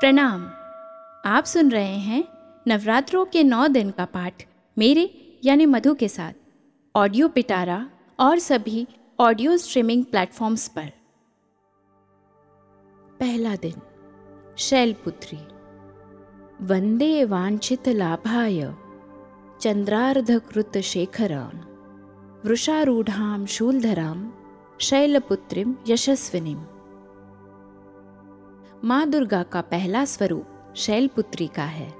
प्रणाम। आप सुन रहे हैं नवरात्रों के नौ दिन का पाठ मेरे यानी मधु के साथ। ऑडियो पिटारा और सभी ऑडियो स्ट्रीमिंग प्लेटफॉर्म्स पर। पहला दिन, शैलपुत्री। वंदे वांछित लाभाय, चंद्रार्धकृत शेखराम वृषारूढ़ाम शूलधराम शैलपुत्रीम यशस्विनीम माँ दुर्गा का पहला स्वरूप शैलपुत्री का है।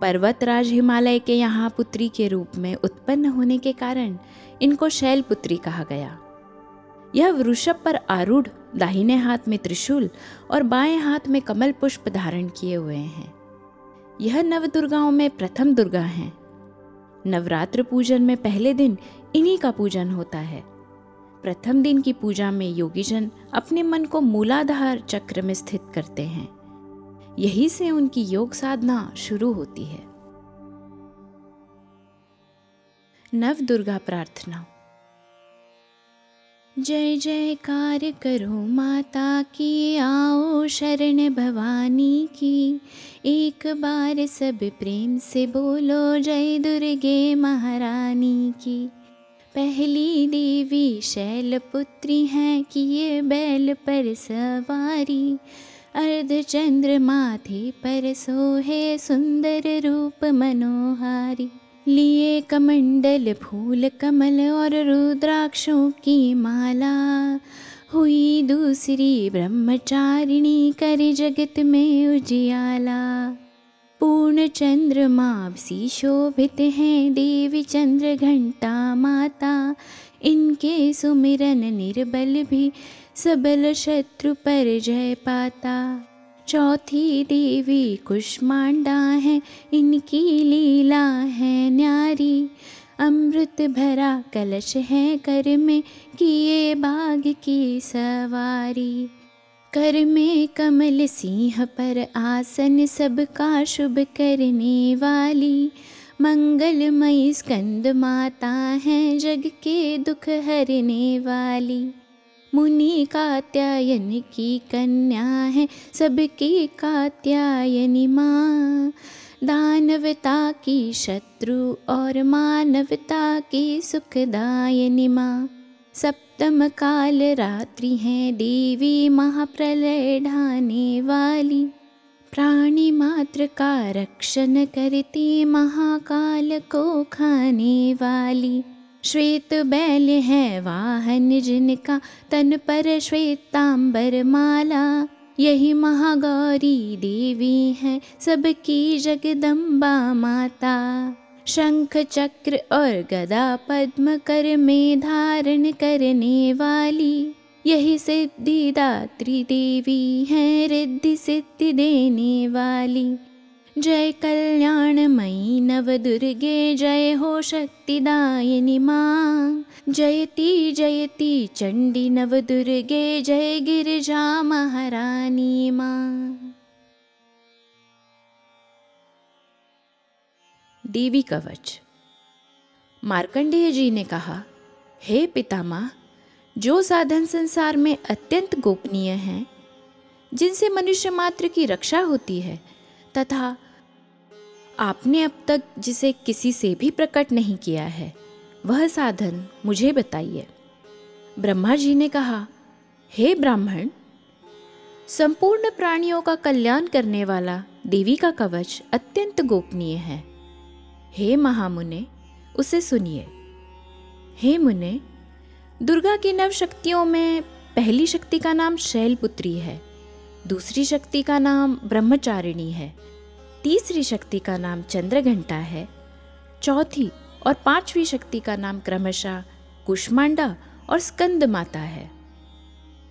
पर्वतराज हिमालय के यहाँ पुत्री के रूप में उत्पन्न होने के कारण इनको शैलपुत्री कहा गया। यह वृषभ पर आरूढ़, दाहिने हाथ में त्रिशूल और बाएँ हाथ में कमल पुष्प धारण किए हुए हैं। यह नव दुर्गाओं में प्रथम दुर्गा हैं। नवरात्र पूजन में पहले दिन इन्हीं का पूजन होता है। प्रथम दिन की पूजा में योगीजन अपने मन को मूलाधार चक्र में स्थित करते हैं। यही से उनकी योग साधना शुरू होती है। नव दुर्गा प्रार्थना। जय जयकार करो माता की, आओ शरण भवानी की। एक बार सब प्रेम से बोलो, जय दुर्गे महारानी की। पहली देवी शैलपुत्री हैं कि ये बैल पर सवारी। अर्धचंद्र माथे पर सोहे सुंदर रूप मनोहारी। लिए कमंडल फूल, कमल और रुद्राक्षों की माला। हुई दूसरी ब्रह्मचारिणी कर जगत में उजियाला। पूर्ण चंद्रमा सी शोभित हैं देवी चंद्र घंटा माता। इनके सुमिरन निर्बल भी सबल शत्रु पर जय पाता। चौथी देवी कुष्मांडा है, इनकी लीला है न्यारी। अमृत भरा कलश है कर में किए बाघ की सवारी। कर में कमल सिंह पर आसन सबका शुभ करने वाली। मंगलमयी स्कंद माता है जग के दुख हरने वाली। मुनि कात्यायन की कन्या है सबकी कात्यायनी माँ। दानवता की शत्रु और मानवता की सुखदायनी माँ। काल रात्रि है देवी महाप्रलय ढाने वाली। प्राणी मात्र का रक्षण करती महाकाल को खाने वाली। श्वेत बैल है वाहन जिनका तन पर श्वेतांबर माला। यही महागौरी देवी है सबकी जगदम्बा माता शंख चक्र और गदा पद्म कर में धारण करने वाली। यही सिद्धिदात्री देवी है रिद्धि सिद्धि देने वाली। जय कल्याणमयी नव दुर्गे जय हो शक्तिदायिनी माँ। जयती जयती चंडी नव दुर्गे जय गिरिजा महारानी माँ देवी कवच मार्कंडेय जी ने कहा, हे पितामह, जो साधन संसार में अत्यंत गोपनीय हैं, जिनसे मनुष्य मात्र की रक्षा होती है, तथा आपने अब तक जिसे किसी से भी प्रकट नहीं किया है, वह साधन मुझे बताइए। ब्रह्मा जी ने कहा, हे ब्राह्मण, संपूर्ण प्राणियों का कल्याण करने वाला देवी का कवच अत्यंत गोपनीय है। हे महामुने, उसे सुनिए। हे मुने, दुर्गा की नव शक्तियों में पहली शक्ति का नाम शैलपुत्री है, दूसरी शक्ति का नाम ब्रह्मचारिणी है, तीसरी शक्ति का नाम चंद्रघंटा है, चौथी और पांचवी शक्ति का नाम क्रमशः कुष्मांडा और स्कंद माता है।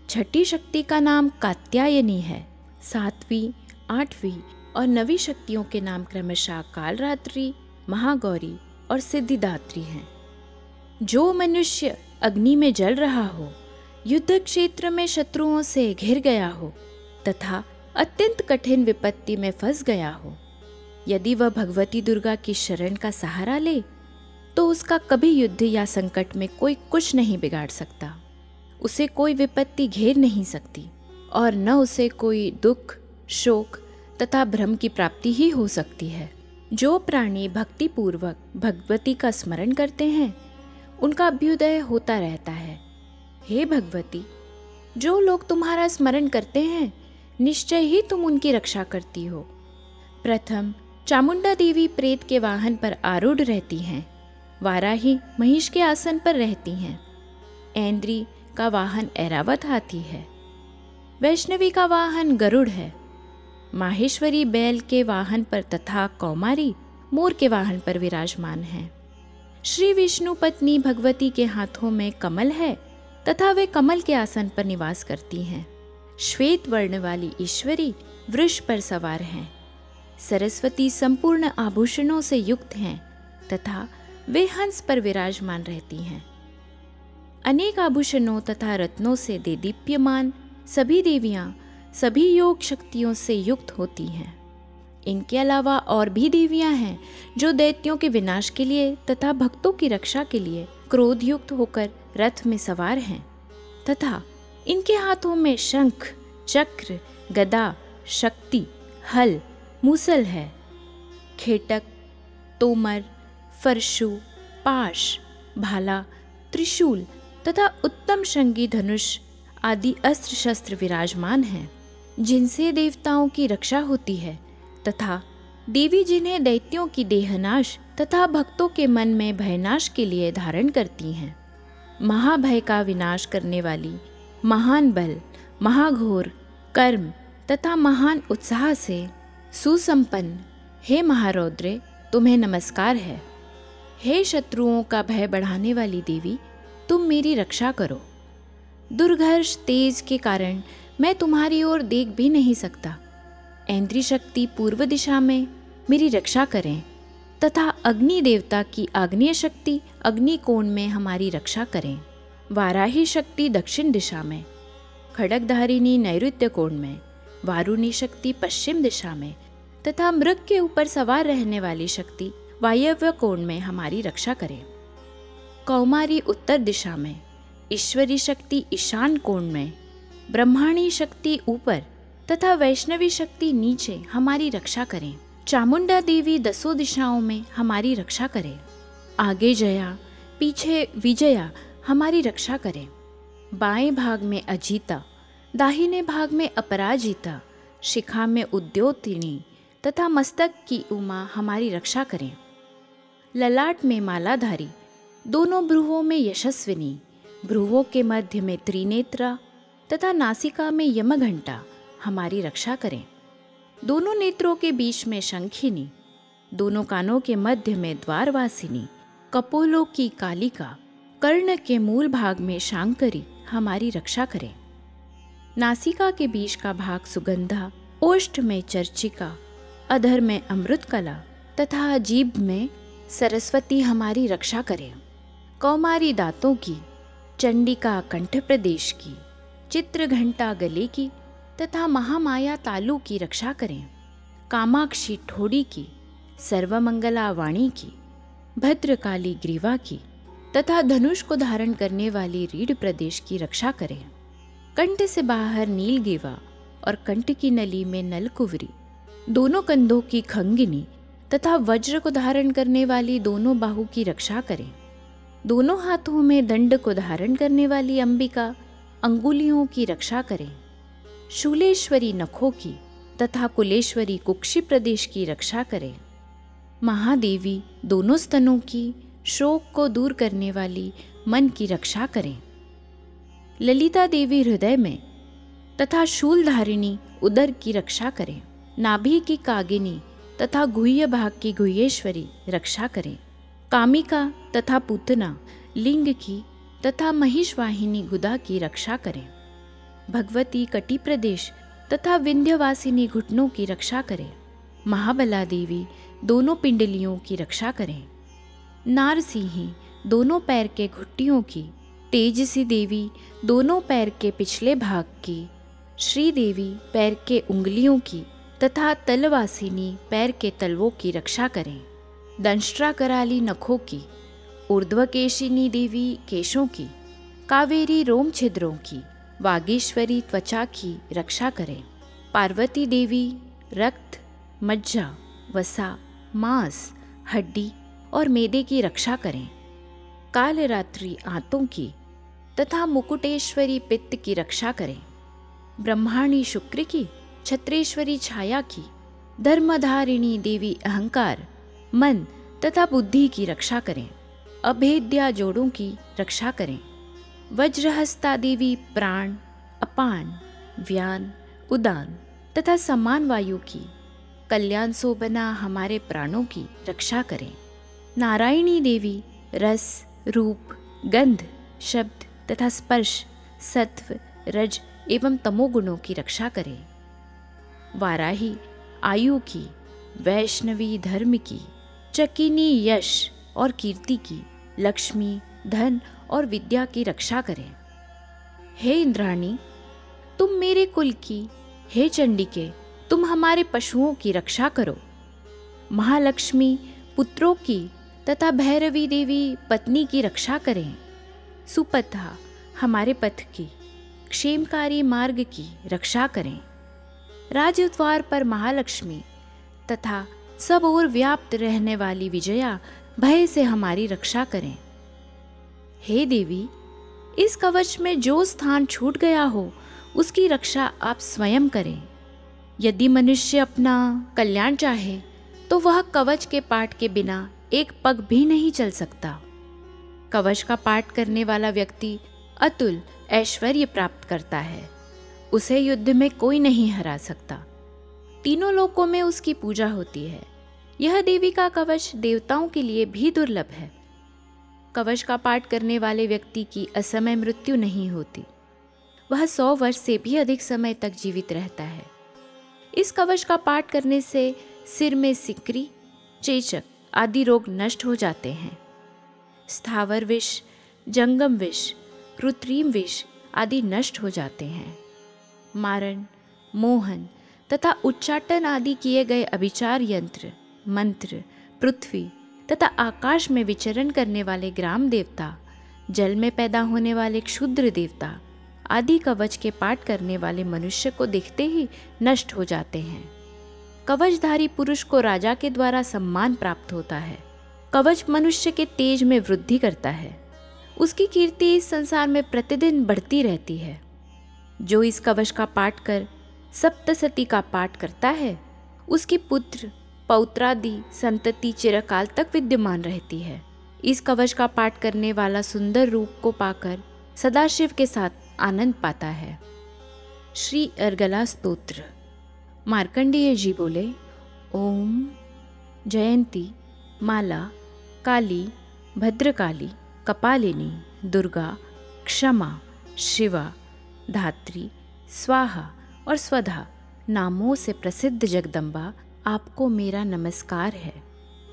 छठी शक्ति का नाम कात्यायनी है, सातवीं, आठवीं और नवी शक्तियों के नाम क्रमशः कालरात्रि महागौरी और सिद्धिदात्री हैं। जो मनुष्य अग्नि में जल रहा हो युद्ध क्षेत्र में शत्रुओं से घिर गया हो, तथा अत्यंत कठिन विपत्ति में फंस गया हो, यदि वह भगवती दुर्गा की शरण का सहारा ले तो उसका कभी युद्ध या संकट में कोई कुछ नहीं बिगाड़ सकता। उसे कोई विपत्ति घेर नहीं सकती, और न उसे कोई दुख, शोक तथा भ्रम की प्राप्ति ही हो सकती है। जो प्राणी भक्ति पूर्वक भगवती का स्मरण करते हैं, उनका अभ्युदय होता रहता है। हे भगवती, जो लोग तुम्हारा स्मरण करते हैं, निश्चय ही तुम उनकी रक्षा करती हो। प्रथम, चामुंडा देवी प्रेत के वाहन पर आरूढ़ रहती हैं। वाराही महिष के आसन पर रहती हैं। ऐन्द्री का वाहन ऐरावत हाथी है। वैष्णवी का वाहन गरुड़ है। माहेश्वरी बैल के वाहन पर तथा कौमारी मोर के वाहन पर विराजमान है। श्री विष्णु पत्नी भगवती के हाथों में कमल है तथा वे कमल के आसन पर निवास करती हैं। श्वेत वर्ण वाली ईश्वरी वृक्ष पर सवार हैं। सरस्वती संपूर्ण आभूषणों से युक्त हैं तथा वे हंस पर विराजमान रहती हैं। अनेक आभूषणों तथा रत्नों से दे दीप्यमान सभी देवियाँ सभी योग शक्तियों से युक्त होती हैं। इनके अलावा और भी देवियाँ हैं, जो दैत्यों के विनाश के लिए तथा भक्तों की रक्षा के लिए क्रोध युक्त होकर रथ में सवार हैं। तथा इनके हाथों में शंख, चक्र, गदा, शक्ति, हल, मूसल है। खेटक, तोमर, फरशु, पाश, भाला, त्रिशूल तथा उत्तम शंगी धनुष आदि अस्त्र शस्त्र विराजमान हैं। जिनसे देवताओं की रक्षा होती है, तथा देवी जिन्हें दैत्यों की देहनाश तथा भक्तों के मन में भयनाश के लिए धारण करती हैं। महाभय का विनाश करने वाली महान बल, महाघोर, कर्म तथा महान उत्साह से सुसंपन्न, हे महारौद्रे, तुम्हें नमस्कार है। हे शत्रुओं का भय बढ़ाने वाली देवी, तुम मेरी रक्षा करो। दुर्घर्ष तेज के कारण मैं तुम्हारी ओर देख भी नहीं सकता। ऐन्द्री शक्ति पूर्व दिशा में मेरी रक्षा करें, तथा अग्नि देवता की आग्नेय शक्ति अग्नि कोण में हमारी रक्षा करें, वाराही शक्ति दक्षिण दिशा में खड़कधारिणी नैऋत्य कोण में, वारुणी शक्ति पश्चिम दिशा में, तथा मृग के ऊपर सवार रहने वाली शक्ति वायव्य कोण में हमारी रक्षा करें। कौमारी उत्तर दिशा में, ईश्वरी शक्ति ईशान कोण में ब्रह्माणी शक्ति ऊपर तथा वैष्णवी शक्ति नीचे हमारी रक्षा करें। चामुंडा देवी दसों दिशाओं में हमारी रक्षा करें। आगे जया, पीछे विजया हमारी रक्षा करें। बाएँ भाग में अजीता, दाहिने भाग में अपराजिता, शिखा में उद्योतिनी तथा मस्तक की उमा हमारी रक्षा करें। ललाट में मालाधारी, दोनों भ्रुवों में यशस्विनी भ्रुवों के मध्य में त्रिनेत्रा तथा नासिका में यमघंटा, हमारी रक्षा करें। दोनों नेत्रों के बीच में शंखिनी, दोनों कानों के मध्य में द्वारवासिनी, कपोलों की कालिका, कर्ण के मूल भाग में शांकरी, हमारी रक्षा करें। नासिका के बीच का भाग सुगंधा, ओष्ठ में चर्चिका, अधर में अमृत कला तथा जीभ में सरस्वती हमारी रक्षा करें। कौमारी दांतों की, चंडिका कंठ प्रदेश की। चित्र घंटा गले की तथा महामाया तालु की रक्षा करें। कामाक्षी ठोड़ी की, सर्वमंगला वाणी की, भद्रकाली ग्रीवा की तथा धनुष को धारण करने वाली रीढ़ प्रदेश की रक्षा करें। कंठ से बाहर नील गेवा और कंठ की नली में नलकुवरी दोनों कंधों की खंगिनी तथा वज्र को धारण करने वाली दोनों बाहु की रक्षा करें। दोनों हाथों में दंड को धारण करने वाली अंबिका अंगुलियों की रक्षा करें। शूलेश्वरी नखों की तथा कुलेश्वरी कुक्षी प्रदेश की रक्षा करें। महादेवी दोनों स्तनों की शोक को दूर करने वाली मन की रक्षा करें। ललिता देवी हृदय में तथा शूलधारिणी उदर की रक्षा करें। नाभि की कागिनी तथा गुह्य भाग की गुह्येश्वरी रक्षा करें। कामिका तथा पूतना लिंग की तथा महिषवाहिनी गुदा की रक्षा करें। भगवती कटी प्रदेश तथा विंध्यवासिनी घुटनों की रक्षा करें। महाबला देवी दोनों पिंडलियों की रक्षा करें। नारसिंही दोनों पैर के घुट्टियों की, तेजसी देवी दोनों पैर के पिछले भाग की श्री देवी पैर के उंगलियों की तथा तलवासिनी पैर के तलवों की रक्षा करें। दंष्ट्रा कराली नखों की ऊर्ध्वकेशिनी देवी केशों की, कावेरी रोम छिद्रों की, वागेश्वरी त्वचा की रक्षा करें। पार्वती देवी, रक्त, मज्जा, वसा, मांस, हड्डी और मेदे की रक्षा करें। कालरात्रि आंतों की तथा मुकुटेश्वरी पित्त की रक्षा करें। ब्रह्माणी शुक्र की, छत्रेश्वरी छाया की, धर्मधारिणी देवी अहंकार, मन तथा बुद्धि की रक्षा करें। अभेद्या जोड़ों की रक्षा करें। वज्रहस्ता देवी प्राण, अपान, व्यान, उदान तथा समान वायु की, कल्याण सो बना हमारे प्राणों की रक्षा करें। नारायणी देवी रस, रूप, गंध, शब्द तथा स्पर्श, सत्व, रज एवं तमोगुणों की रक्षा करें। वाराही, आयु की, वैष्णवी धर्म की, चकिनी यश और कीर्ति की लक्ष्मी, धन और विद्या की रक्षा करें। हे इंद्राणी, तुम मेरे कुल की, हे चंडिके, तुम हमारे पशुओं की रक्षा करो। महालक्ष्मी पुत्रों की तथा भैरवी देवी पत्नी की रक्षा करें। सुपथा हमारे पथ की, क्षेमकारी मार्ग की रक्षा करें। राजद्वार पर महालक्ष्मी तथा सब ओर व्याप्त रहने वाली विजया भय से हमारी रक्षा करें। हे देवी, इस कवच में जो स्थान छूट गया हो, उसकी रक्षा आप स्वयं करें। यदि मनुष्य अपना कल्याण चाहे तो वह कवच के पाठ के बिना एक पग भी नहीं चल सकता। कवच का पाठ करने वाला व्यक्ति अतुल ऐश्वर्य प्राप्त करता है। उसे युद्ध में कोई नहीं हरा सकता। तीनों लोकों में उसकी पूजा होती है। यह देवी का कवच देवताओं के लिए भी दुर्लभ है। कवच का पाठ करने वाले व्यक्ति की असमय मृत्यु नहीं होती। वह सौ वर्ष से भी अधिक समय तक जीवित रहता है। इस कवच का पाठ करने से सिर में सिकरी, चेचक आदि रोग नष्ट हो जाते हैं। स्थावर विष, जंगम विष, कृत्रिम विष आदि नष्ट हो जाते हैं। मारण, मोहन तथा उच्चाटन आदि किए गए अभिचार यंत्र मंत्र, पृथ्वी तथा आकाश में विचरण करने वाले ग्राम देवता, जल में पैदा होने वाले क्षुद्र देवता आदि कवच के पाठ करने वाले मनुष्य को देखते ही नष्ट हो जाते हैं। कवचधारी पुरुष को राजा के द्वारा सम्मान प्राप्त होता है। कवच मनुष्य के तेज में वृद्धि करता है। उसकी कीर्ति इस संसार में प्रतिदिन बढ़ती रहती है। जो इस कवच का पाठ कर सप्तसती का पाठ करता है, उसकी पुत्र पौत्रादि संतति चिरकाल तक विद्यमान रहती है। इस कवच का पाठ करने वाला सुंदर रूप को पाकर सदाशिव के साथ आनंद पाता है। श्री अर्गला स्तोत्र। मार्कंडेय जी बोले, ओम जयंती माला काली भद्रकाली कपालिनी दुर्गा क्षमा शिवा धात्री स्वाहा और स्वधा नामों से प्रसिद्ध जगदम्बा आपको मेरा नमस्कार है।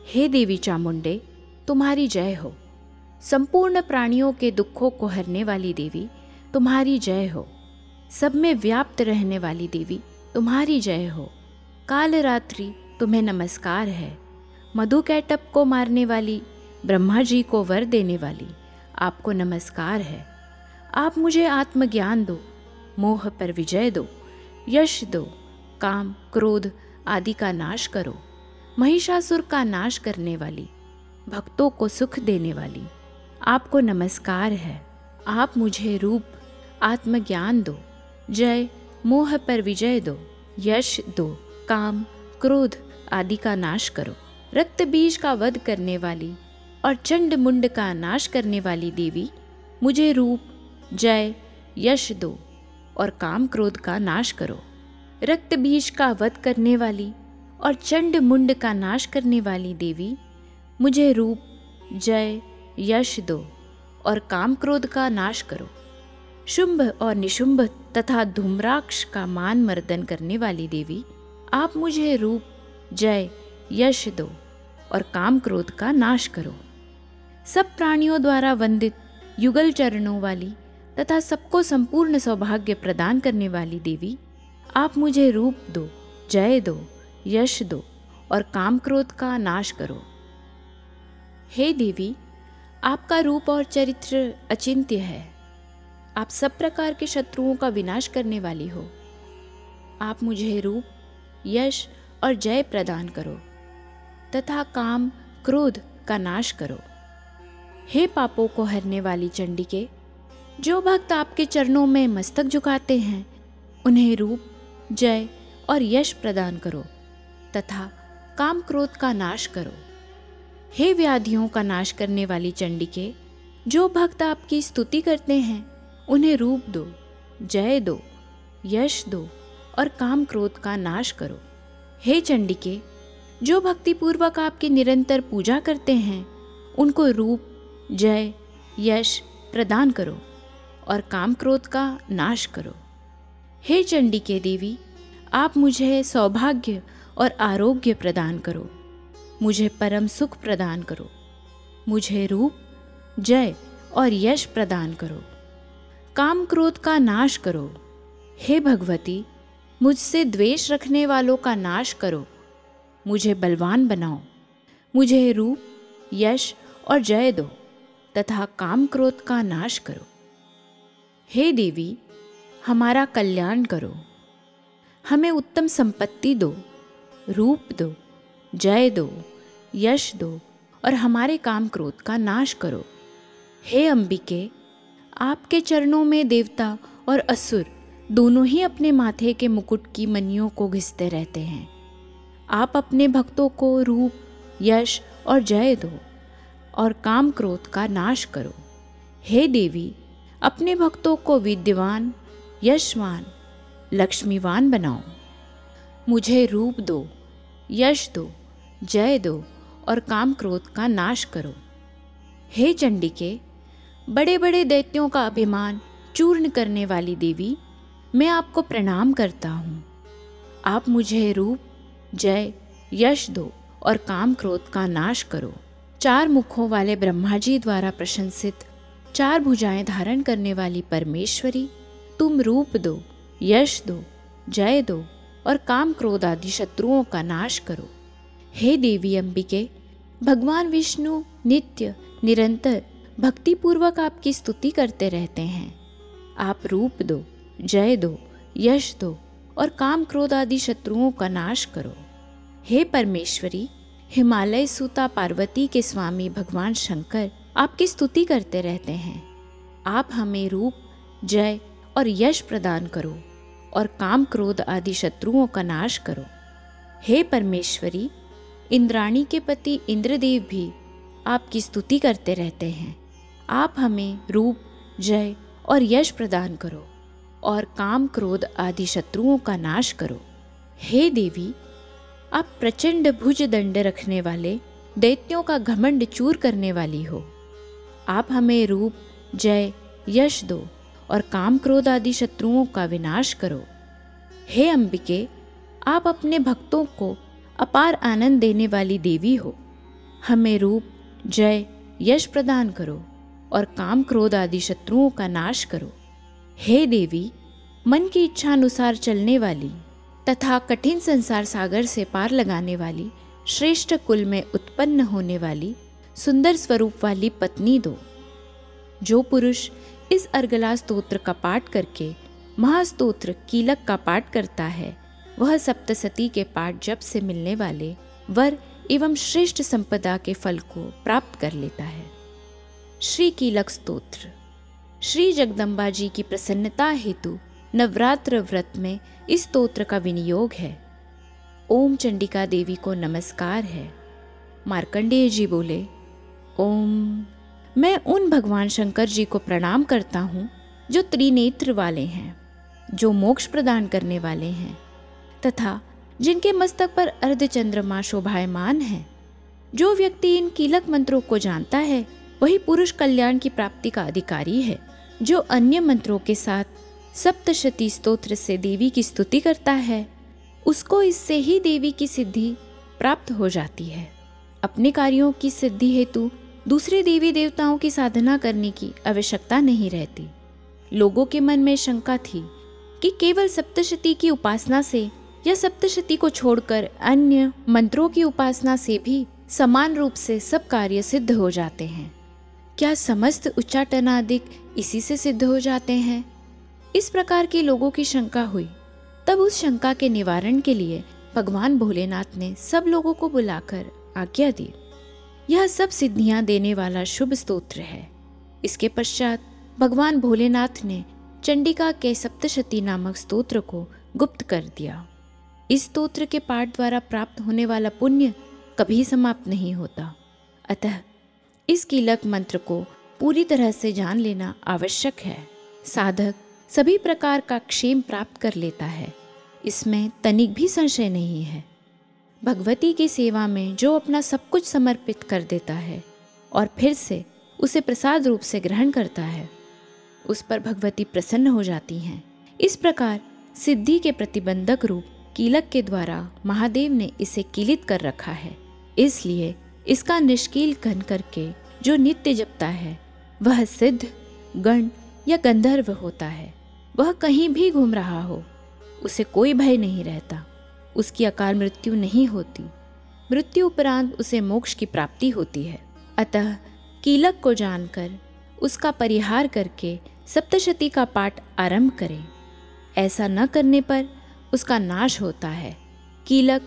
हे देवी चामुंडे, तुम्हारी जय हो। संपूर्ण प्राणियों के दुखों को हरने वाली देवी, तुम्हारी जय हो। सब में व्याप्त रहने वाली देवी, तुम्हारी जय हो। काल रात्रि तुम्हें नमस्कार है। मधु कैटप को मारने वाली, ब्रह्मा जी को वर देने वाली, आपको नमस्कार है। आप मुझे आत्मज्ञान दो, मोह पर विजय दो, यश दो, काम, क्रोध आदि का नाश करो। महिषासुर का नाश करने वाली, भक्तों को सुख देने वाली, आपको नमस्कार है। आप मुझे रूप, आत्मज्ञान दो। जय, मोह पर विजय दो। यश दो। काम, क्रोध आदि का नाश करो। रक्त बीज का वध करने वाली और चंड मुंड का नाश करने वाली देवी, मुझे रूप, जय, यश दो और काम क्रोध का नाश करो। रक्त बीज का वध करने वाली और चंड मुंड का नाश करने वाली देवी, मुझे रूप, जय, यश दो और काम क्रोध का नाश करो। शुंभ और निशुंभ तथा धूम्राक्ष का मान मर्दन करने वाली देवी, आप मुझे रूप, जय, यश दो और काम क्रोध का नाश करो। सब प्राणियों द्वारा वंदित युगल चरणों वाली तथा सबको संपूर्ण सौभाग्य प्रदान करने वाली देवी आप मुझे रूप दो, जय दो, यश दो और काम क्रोध का नाश करो। हे देवी, आपका रूप और चरित्र अचिंत्य है। आप सब प्रकार के शत्रुओं का विनाश करने वाली हो। आप मुझे रूप, यश और जय प्रदान करो तथा काम, क्रोध का नाश करो। हे पापों को हरने वाली चंडिके, जो भक्त आपके चरणों में मस्तक झुकाते हैं, उन्हें रूप जय और यश प्रदान करो तथा काम क्रोध का नाश करो। हे व्याधियों का नाश करने वाली चंडिके, जो भक्त आपकी स्तुति करते हैं, उन्हें रूप दो, जय दो, यश दो और काम क्रोध का नाश करो। हे चंडिके, जो भक्तिपूर्वक आपकी निरंतर पूजा करते हैं, उनको रूप, जय, यश प्रदान करो और काम क्रोध का नाश करो। हे चंडी के देवी, आप मुझे सौभाग्य और आरोग्य प्रदान करो। मुझे परम सुख प्रदान करो। मुझे रूप, जय और यश प्रदान करो। काम क्रोध का नाश करो। हे भगवती, मुझसे द्वेष रखने वालों का नाश करो। मुझे बलवान बनाओ। मुझे रूप, यश और जय दो तथा काम क्रोध का नाश करो। हे देवी हमारा कल्याण करो। हमें उत्तम संपत्ति दो, रूप दो, जय दो, यश दो, और हमारे काम क्रोध का नाश करो। हे अंबिके, आपके चरणों में देवता और असुर दोनों ही अपने माथे के मुकुट की मनियों को घिसते रहते हैं। आप अपने भक्तों को रूप, यश और जय दो, और काम क्रोध का नाश करो। हे देवी, अपने भक्तों को विद्यवान यशवान, लक्ष्मीवान बनाओ। मुझे रूप दो, यश दो, जय दो और काम क्रोध का नाश करो। हे चंडिके बड़े बड़े दैत्यों का अभिमान चूर्ण करने वाली देवी, मैं आपको प्रणाम करता हूँ। आप मुझे रूप, जय, यश दो और काम क्रोध का नाश करो। चार मुखों वाले ब्रह्मा जी द्वारा प्रशंसित, चार भुजाएँ धारण करने वाली परमेश्वरी तुम रूप दो, यश दो, जय दो और काम क्रोध आदि शत्रुओं का नाश करो। हे देवी अंबिके, भगवान विष्णु नित्य, निरंतर, भक्तिपूर्वक आपकी स्तुति करते रहते हैं। आप रूप दो, जय दो, यश दो और काम क्रोध आदि शत्रुओं का नाश करो। हे परमेश्वरी, हिमालय सूता पार्वती के स्वामी भगवान शंकर आपकी स्तुति करते रहते हैं। आप हमें रूप, जय और यश प्रदान करो और काम क्रोध आदि शत्रुओं का नाश करो। हे परमेश्वरी, इंद्राणी के पति इंद्रदेव भी आपकी स्तुति करते रहते हैं। आप हमें रूप, जय और यश प्रदान करो और काम क्रोध आदि शत्रुओं का नाश करो। हे देवी, आप प्रचंड भुज दंड रखने वाले, दैत्यों का घमंड चूर करने वाली हो। आप हमें रूप, जय, यश दो और काम क्रोध आदि शत्रुओं का विनाश करो। हे अंबिके, आप अपने भक्तों को अपार आनंद देने वाली देवी हो। हमें रूप, जय, यश प्रदान करो और काम क्रोध आदि शत्रुओं का नाश करो। हे देवी, मन की इच्छा अनुसार चलने वाली तथा कठिन संसार सागर से पार लगाने वाली श्रेष्ठ कुल में उत्पन्न होने वाली सुंदर स्वरूप वाली पत्नी दो। जो पुरुष इस अर्गला स्तोत्र का पाठ करके महास्तोत्र कीलक का पाठ करता है। वह सप्तसती के पाठ जब से मिलने वाले वर एवं श्रेष्ठ संपदा के फल को प्राप्त कर लेता है। श्री कीलक स्तोत्र। श्री जगदम्बा जी की प्रसन्नता हेतु नवरात्र व्रत में इस स्तोत्र का विनियोग है। ओम चंडिका देवी को नमस्कार है। मार्कंडेय जी बोले, ओम मैं उन भगवान शंकर जी को प्रणाम करता हूँ, जो त्रिनेत्र वाले हैं, जो मोक्ष प्रदान करने वाले हैं, तथा जिनके मस्तक पर अर्ध चंद्रमा शोभायमान है। जो व्यक्ति इन कीलक मंत्रों को जानता है, वही पुरुष कल्याण की प्राप्ति का अधिकारी है, जो अन्य मंत्रों के साथ सप्तशती स्तोत्र से देवी की स्तुति करता है, उसको इससे ही देवी की सिद्धि प्राप्त हो जाती है। अपने कार्यों की सिद्धि हेतु दूसरे देवी देवताओं की साधना करने की आवश्यकता नहीं रहती। लोगों के मन में शंका थी कि केवल सप्तशती की उपासना से या सप्तशती को छोड़कर अन्य मंत्रों की उपासना से भी समान रूप से सब कार्य सिद्ध हो जाते हैं। क्या समस्त उच्चाटनादिक इसी से सिद्ध हो जाते हैं? इस प्रकार के लोगों की शंका हुई। तब उस शंका के निवारण के लिए भगवान भोलेनाथ ने सब लोगों को बुलाकर आज्ञा दी। यह सब सिद्धियाँ देने वाला शुभ स्तोत्र है। इसके पश्चात भगवान भोलेनाथ ने चंडिका के सप्तशती नामक स्तोत्र को गुप्त कर दिया। इस स्तोत्र के पाठ द्वारा प्राप्त होने वाला पुण्य कभी समाप्त नहीं होता। अतः इस कीलक मंत्र को पूरी तरह से जान लेना आवश्यक है। साधक सभी प्रकार का क्षेम प्राप्त कर लेता है। इसमें तनिक भी संशय नहीं है। भगवती की सेवा में जो अपना सब कुछ समर्पित कर देता है और फिर से उसे प्रसाद रूप से ग्रहण करता है, उस पर भगवती प्रसन्न हो जाती हैं। इस प्रकार सिद्धि के प्रतिबंधक रूप कीलक के द्वारा महादेव ने इसे कीलित कर रखा है। इसलिए इसका निष्कील घन करके जो नित्य जपता है, वह सिद्ध, गण या गंधर्व होता है। वह कहीं भी घूम रहा हो, उसे कोई भय नहीं रहता। उसकी अकाल मृत्यु नहीं होती। मृत्यु उपरांत उसे मोक्ष की प्राप्ति होती है। अतः कीलक को जानकर, उसका परिहार करके सप्तशती का पाठ आरंभ करें। ऐसा न करने पर उसका नाश होता है। कीलक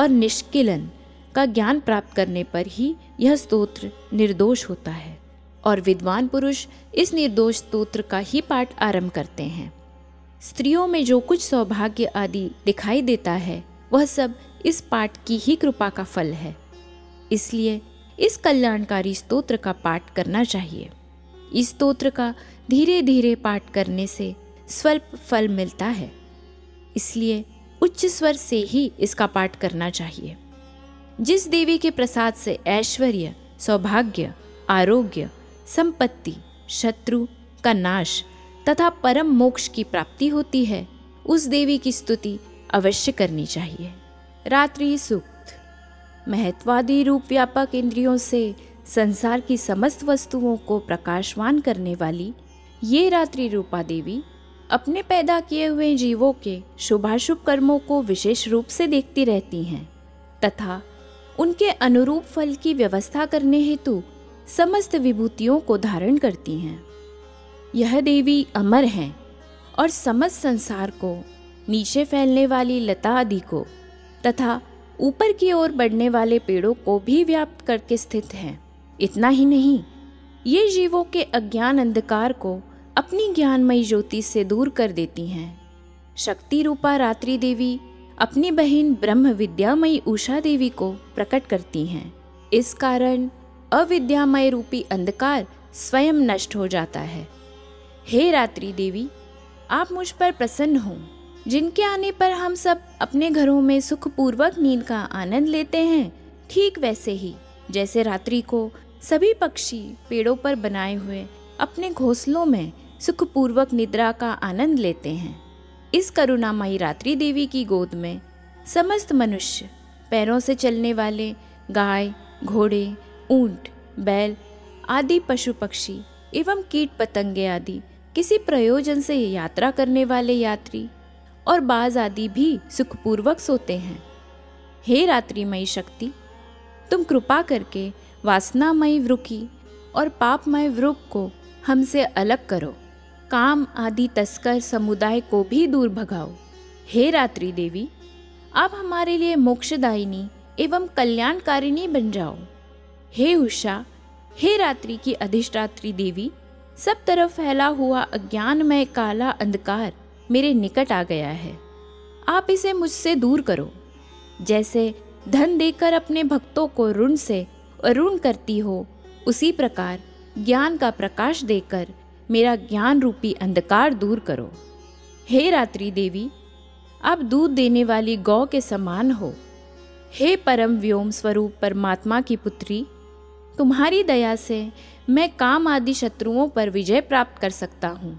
और निष्किलन का ज्ञान प्राप्त करने पर ही यह स्तोत्र निर्दोष होता है। और विद्वान पुरुष इस निर्दोष स्तोत्र का ही पाठ आरंभ करते हैं। स्त्रियों में जो कुछ सौभाग्य आदि दिखाई देता है, वह सब इस पाठ की ही कृपा का फल है। इसलिए इस कल्याणकारी स्तोत्र का पाठ करना चाहिए। इस स्तोत्र का धीरे धीरे पाठ करने से स्वल्प फल मिलता है। इसलिए उच्च स्वर से ही इसका पाठ करना चाहिए। जिस देवी के प्रसाद से ऐश्वर्य, सौभाग्य, आरोग्य, संपत्ति, शत्रु का नाश तथा परम मोक्ष की प्राप्ति होती है, उस देवी की स्तुति अवश्य करनी चाहिए। रात्रि सूक्त। महत्वादी रूप व्यापक इंद्रियों से संसार की समस्त वस्तुओं को प्रकाशवान करने वाली ये रात्रि रूपा देवी अपने पैदा किए हुए जीवों के शुभाशुभ कर्मों को विशेष रूप से देखती रहती हैं, तथा उनके अनुरूप फल की व्यवस्था करने हेतु समस्त विभूतियों को धारण करती हैं। यह देवी अमर हैं और समस्त संसार को, नीचे फैलने वाली लता आदि को, तथा ऊपर की ओर बढ़ने वाले पेड़ों को भी व्याप्त करके स्थित हैं। इतना ही नहीं, ये जीवों के अज्ञान अंधकार को अपनी ज्ञानमयी ज्योति से दूर कर देती हैं। शक्ति रूपा रात्रि देवी अपनी बहन ब्रह्म विद्यामयी उषा देवी को प्रकट करती हैं। इस कारण अविद्यामय रूपी अंधकार स्वयं नष्ट हो जाता है। हे रात्रि देवी, आप मुझ पर प्रसन्न हो। जिनके आने पर हम सब अपने घरों में सुखपूर्वक नींद का आनंद लेते हैं, ठीक वैसे ही। जैसे रात्रि को सभी पक्षी पेड़ों पर बनाए हुए अपने घोंसलों में सुखपूर्वक निद्रा का आनंद लेते हैं। इस करुणामयी रात्रि देवी की गोद में समस्त मनुष्य, पैरों से चलने वाले गाय, घोड़े, ऊँट, बैल आदि पशु पक्षी एवं कीट पतंगे आदि किसी प्रयोजन से यात्रा करने वाले यात्री और बाज आदि भी सुखपूर्वक सोते हैं। हे रात्रिमयी शक्ति, तुम कृपा करके वासनामयी वृकी और पापमय वृक को हमसे अलग करो। काम आदि तस्कर समुदाय को भी दूर भगाओ। हे रात्रि देवी, आप हमारे लिए मोक्षदायिनी एवं कल्याणकारिणी बन जाओ। हे उषा, हे रात्रि की अधिष्ठात्री देवी सब तरफ़ फैला हुआ अज्ञानमय काला अंधकार मेरे निकट आ गया है। आप इसे मुझसे दूर करो। जैसे धन देकर अपने भक्तों को ऋण से अरुण करती हो, उसी प्रकार ज्ञान का प्रकाश देकर मेरा ज्ञान रूपी अंधकार दूर करो। हे रात्रि देवी, आप दूध देने वाली गौ के समान हो। हे परम व्योम स्वरूप परमात्मा की पुत्री, तुम्हारी दया से मैं काम आदि शत्रुओं पर विजय प्राप्त कर सकता हूँ।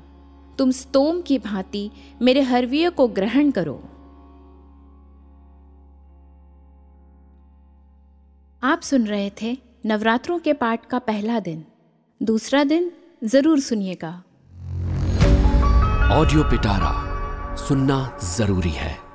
तुम स्तोम की भांति मेरे हरवीय को ग्रहण करो। आप सुन रहे थे नवरात्रों के पाठ का पहला दिन। दूसरा दिन ज़रूर सुनिएगा। ऑडियो पिटारा सुनना ज़रूरी है।